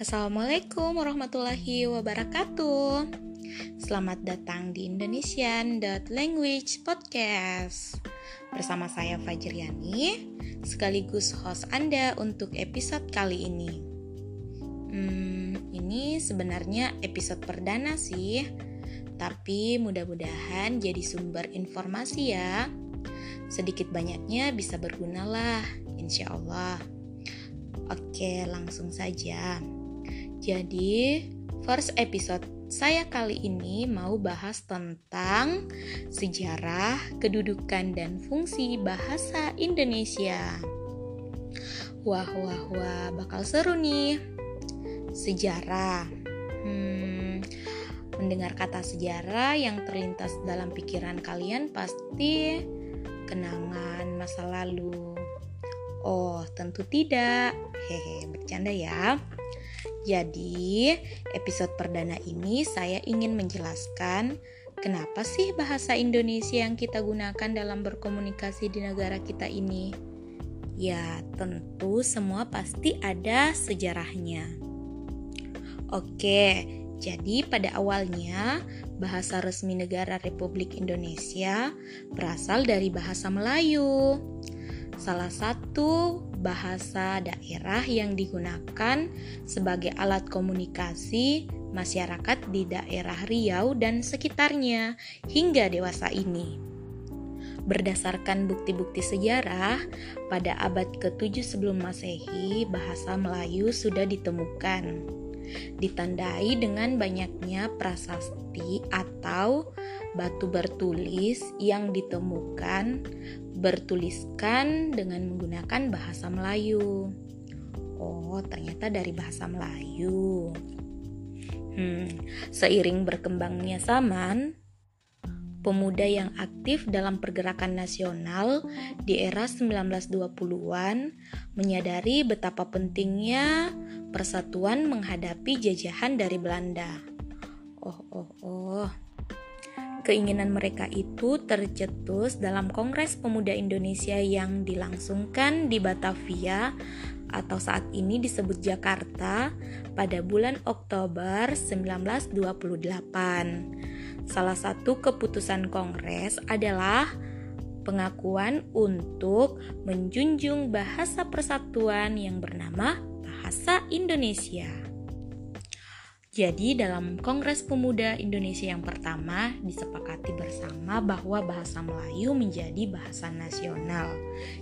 Assalamualaikum warahmatullahi wabarakatuh. Selamat datang di Indonesian Language Podcast. Bersama saya Fajriani, sekaligus host Anda untuk episode kali ini. Hmm, ini sebenarnya episode perdana sih, tapi mudah-mudahan jadi sumber informasi ya. Sedikit banyaknya bisa berguna lah, insya Allah. Oke, langsung saja. Jadi, first episode saya kali ini mau bahas tentang sejarah, kedudukan, dan fungsi bahasa Indonesia. Wah, wah, wah, bakal seru nih. Sejarah. Hmm, mendengar kata sejarah yang terlintas dalam pikiran kalian pasti kenangan masa lalu. Oh, tentu tidak. Hehe, bercanda ya. Jadi, episode perdana ini saya ingin menjelaskan kenapa sih bahasa Indonesia yang kita gunakan dalam berkomunikasi di negara kita ini. Ya, tentu semua pasti ada sejarahnya. Oke, jadi pada awalnya bahasa resmi negara Republik Indonesia berasal dari bahasa Melayu salah satu bahasa daerah yang digunakan sebagai alat komunikasi masyarakat di daerah Riau dan sekitarnya hingga dewasa ini. Berdasarkan bukti-bukti sejarah, pada abad ke-7 sebelum Masehi, bahasa Melayu sudah ditemukan. Ditandai dengan banyaknya prasasti atau batu bertulis yang ditemukan bertuliskan dengan menggunakan bahasa Melayu. Oh, ternyata dari bahasa Melayu. Hmm, seiring berkembangnya zaman, pemuda yang aktif dalam pergerakan nasional di era 1920-an menyadari betapa pentingnya persatuan menghadapi jajahan dari Belanda. Oh, oh, oh. Keinginan mereka itu tercetus dalam Kongres Pemuda Indonesia yang dilangsungkan di Batavia atau saat ini disebut Jakarta pada bulan Oktober 1928. Salah satu keputusan Kongres adalah pengakuan untuk menjunjung bahasa persatuan yang bernama bahasa Indonesia. Jadi dalam Kongres Pemuda Indonesia yang pertama disepakati bersama bahwa bahasa Melayu menjadi bahasa nasional,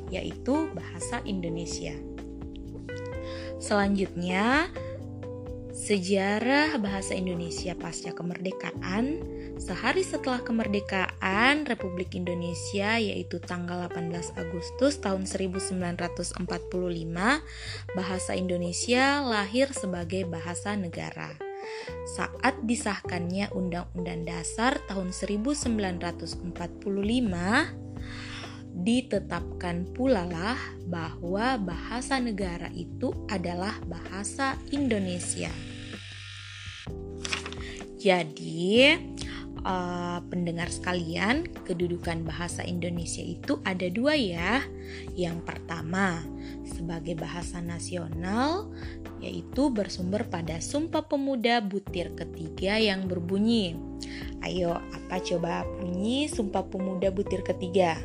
yaitu bahasa Indonesia. Selanjutnya, sejarah bahasa Indonesia pasca kemerdekaan. Sehari setelah kemerdekaan Republik Indonesia yaitu tanggal 18 Agustus tahun 1945, bahasa Indonesia lahir sebagai bahasa negara saat disahkannya Undang-Undang Dasar tahun 1945 ditetapkan pula lah bahwa bahasa negara itu adalah bahasa Indonesia. Jadi, uh, pendengar sekalian, kedudukan bahasa Indonesia itu ada dua ya. Yang pertama, sebagai bahasa nasional, yaitu bersumber pada Sumpah Pemuda butir ketiga yang berbunyi. Ayo, apa coba bunyi Sumpah Pemuda butir ketiga?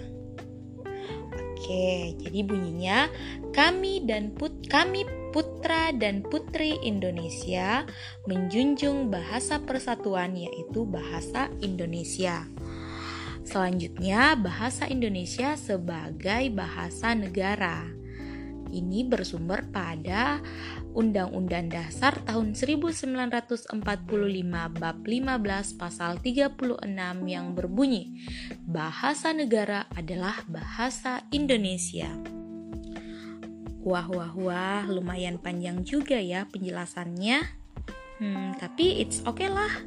Oke, jadi bunyinya kami dan put kami putra dan putri Indonesia menjunjung bahasa persatuan yaitu bahasa Indonesia. Selanjutnya, bahasa Indonesia sebagai bahasa negara. Ini bersumber pada Undang-Undang Dasar tahun 1945 bab 15 pasal 36 yang berbunyi Bahasa negara adalah bahasa Indonesia. Wah wah wah, lumayan panjang juga ya penjelasannya. Hmm, tapi it's okay lah.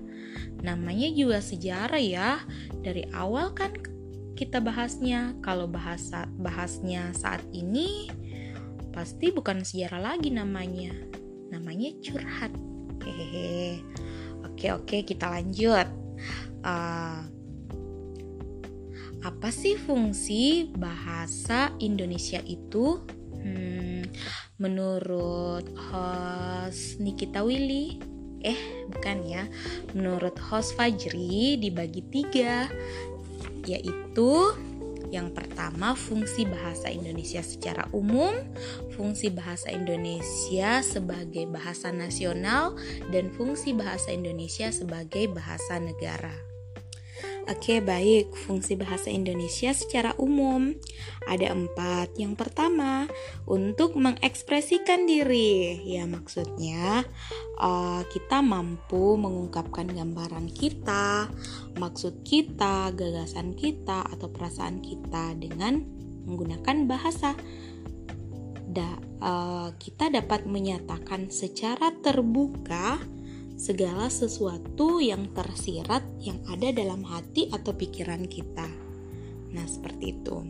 Namanya juga sejarah ya. Dari awal kan kita bahasnya. Kalau bahasa bahasnya saat ini pasti bukan sejarah lagi namanya. Namanya curhat. Hehehe. Oke oke kita lanjut. Uh, apa sih fungsi bahasa Indonesia itu? Hmm, menurut host Nikita Willy, eh bukan ya, menurut host Fajri dibagi tiga, yaitu yang pertama, fungsi bahasa Indonesia secara umum, fungsi bahasa Indonesia sebagai bahasa nasional, dan fungsi bahasa Indonesia sebagai bahasa negara. Oke, baik. Fungsi bahasa Indonesia secara umum ada empat. Yang pertama, untuk mengekspresikan diri. Ya, maksudnya uh, kita mampu mengungkapkan gambaran kita, maksud kita, gagasan kita, atau perasaan kita dengan menggunakan bahasa. Da, uh, kita dapat menyatakan secara terbuka segala sesuatu yang tersirat yang ada dalam hati atau pikiran kita. Nah, seperti itu.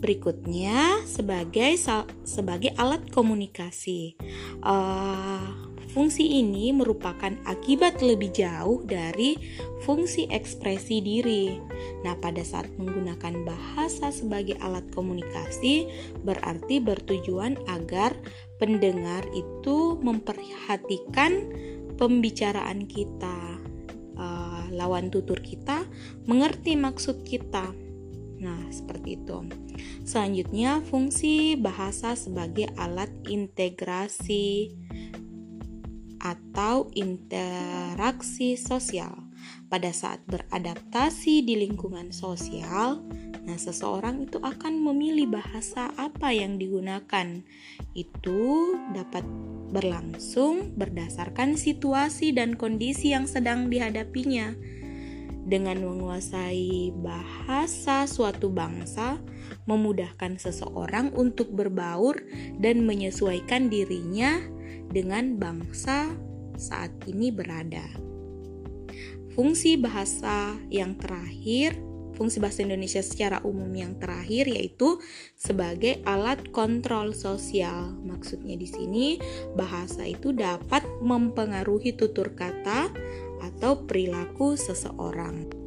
Berikutnya sebagai sebagai alat komunikasi. Uh, fungsi ini merupakan akibat lebih jauh dari fungsi ekspresi diri. Nah, pada saat menggunakan bahasa sebagai alat komunikasi berarti bertujuan agar pendengar itu memperhatikan pembicaraan kita, uh, lawan tutur kita mengerti maksud kita. Nah, seperti itu. Selanjutnya, fungsi bahasa sebagai alat integrasi atau interaksi sosial. Pada saat beradaptasi di lingkungan sosial, nah seseorang itu akan memilih bahasa apa yang digunakan. Itu dapat berlangsung berdasarkan situasi dan kondisi yang sedang dihadapinya. Dengan menguasai bahasa suatu bangsa, memudahkan seseorang untuk berbaur dan menyesuaikan dirinya dengan bangsa saat ini berada. Fungsi bahasa yang terakhir fungsi bahasa Indonesia secara umum yang terakhir yaitu sebagai alat kontrol sosial. Maksudnya di sini bahasa itu dapat mempengaruhi tutur kata atau perilaku seseorang.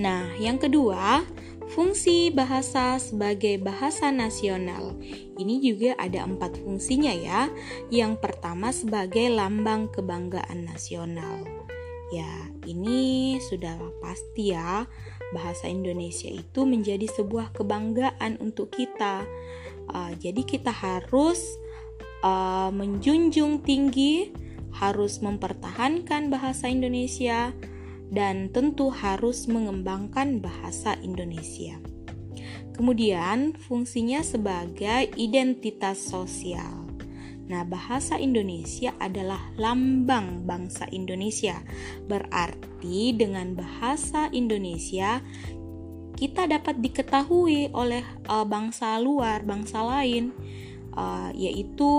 Nah, yang kedua, fungsi bahasa sebagai bahasa nasional. Ini juga ada empat fungsinya ya. Yang pertama sebagai lambang kebanggaan nasional. Ya, ini sudah pasti ya bahasa Indonesia itu menjadi sebuah kebanggaan untuk kita. Uh, jadi kita harus uh, menjunjung tinggi, harus mempertahankan bahasa Indonesia, dan tentu harus mengembangkan bahasa Indonesia. Kemudian, fungsinya sebagai identitas sosial. Nah, bahasa Indonesia adalah lambang bangsa Indonesia. Berarti dengan bahasa Indonesia kita dapat diketahui oleh uh, bangsa luar, bangsa lain. Uh, yaitu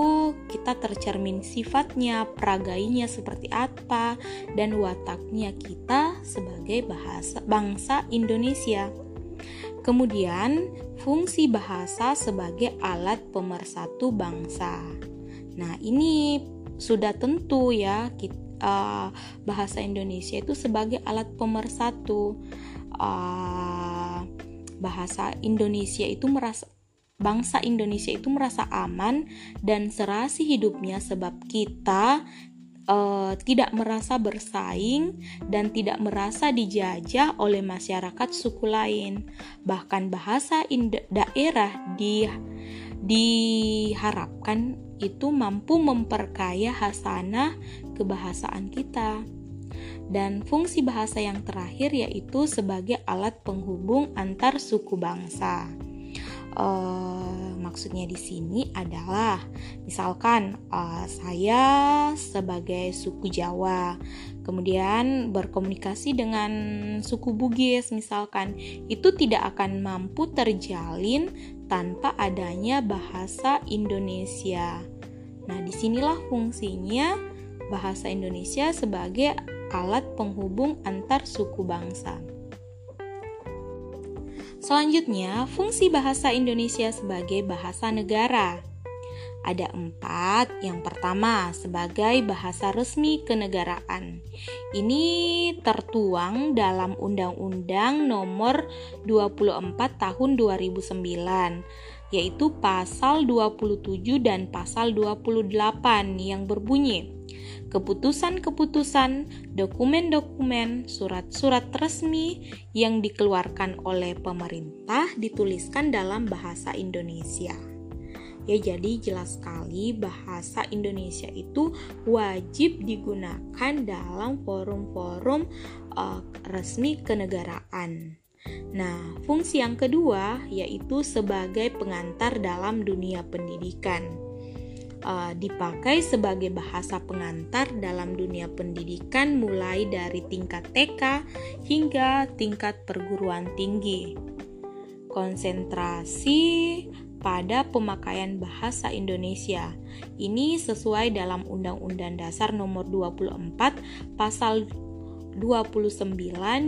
kita tercermin sifatnya, peragainya seperti apa, dan wataknya kita sebagai bahasa bangsa Indonesia. Kemudian, fungsi bahasa sebagai alat pemersatu bangsa. Nah, ini sudah tentu ya kita, uh, eh, bahasa Indonesia itu sebagai alat pemersatu. Uh, bahasa Indonesia itu merasa bangsa Indonesia itu merasa aman dan serasi hidupnya sebab kita uh, tidak merasa bersaing dan tidak merasa dijajah oleh masyarakat suku lain. Bahkan bahasa daerah di diharapkan itu mampu memperkaya hasanah kebahasaan kita. Dan fungsi bahasa yang terakhir yaitu sebagai alat penghubung antar suku bangsa. Uh, maksudnya di sini adalah misalkan uh, saya sebagai suku Jawa kemudian berkomunikasi dengan suku Bugis misalkan itu tidak akan mampu terjalin tanpa adanya bahasa Indonesia. Nah, di sinilah fungsinya bahasa Indonesia sebagai alat penghubung antar suku bangsa. Selanjutnya, fungsi bahasa Indonesia sebagai bahasa negara. Ada empat. Yang pertama, sebagai bahasa resmi kenegaraan. Ini tertuang dalam Undang-Undang Nomor 24 Tahun 2009 yaitu pasal 27 dan pasal 28 yang berbunyi keputusan-keputusan, dokumen-dokumen, surat-surat resmi yang dikeluarkan oleh pemerintah dituliskan dalam bahasa Indonesia. Ya, jadi jelas sekali bahasa Indonesia itu wajib digunakan dalam forum-forum uh, resmi kenegaraan. Nah, fungsi yang kedua yaitu sebagai pengantar dalam dunia pendidikan. Uh, dipakai sebagai bahasa pengantar dalam dunia pendidikan mulai dari tingkat TK hingga tingkat perguruan tinggi. Konsentrasi pada pemakaian bahasa Indonesia. Ini sesuai dalam Undang-Undang Dasar Nomor 24 Pasal 29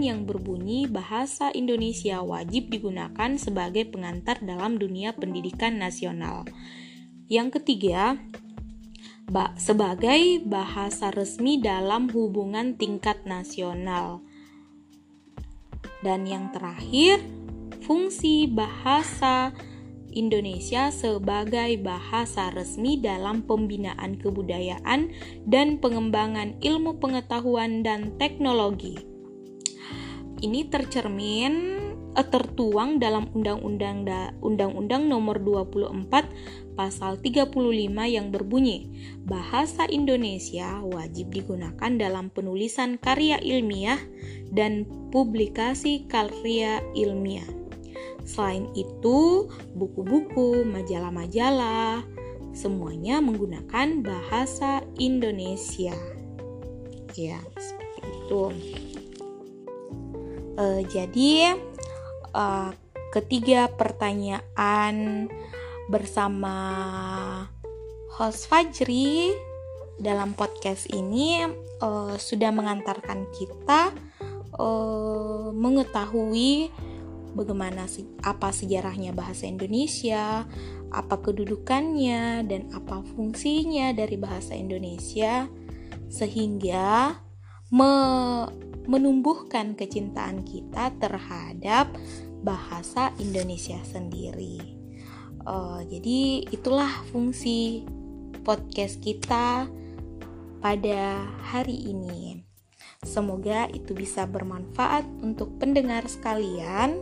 yang berbunyi bahasa Indonesia wajib digunakan sebagai pengantar dalam dunia pendidikan nasional. Yang ketiga, sebagai bahasa resmi dalam hubungan tingkat nasional. Dan yang terakhir, fungsi bahasa Indonesia sebagai bahasa resmi dalam pembinaan kebudayaan dan pengembangan ilmu pengetahuan dan teknologi. Ini tercermin eh, tertuang dalam Undang-Undang Undang-Undang Nomor 24 Pasal 35 yang berbunyi, bahasa Indonesia wajib digunakan dalam penulisan karya ilmiah dan publikasi karya ilmiah. Selain itu, buku-buku, majalah-majalah, semuanya menggunakan bahasa Indonesia. Ya, seperti itu. Uh, jadi, uh, ketiga pertanyaan bersama host Fajri dalam podcast ini uh, sudah mengantarkan kita uh, mengetahui bagaimana apa sejarahnya bahasa Indonesia, apa kedudukannya dan apa fungsinya dari bahasa Indonesia sehingga me menumbuhkan kecintaan kita terhadap bahasa Indonesia sendiri. Uh, jadi itulah fungsi podcast kita pada hari ini. Semoga itu bisa bermanfaat untuk pendengar sekalian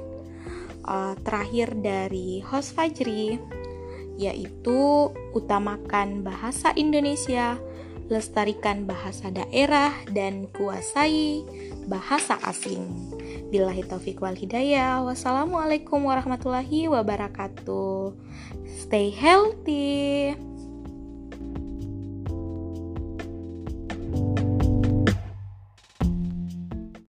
uh, terakhir dari host Fajri yaitu utamakan bahasa Indonesia, lestarikan bahasa daerah dan kuasai bahasa asing. Billahi taufiq wal hidayah. Wassalamualaikum warahmatullahi wabarakatuh. Stay healthy.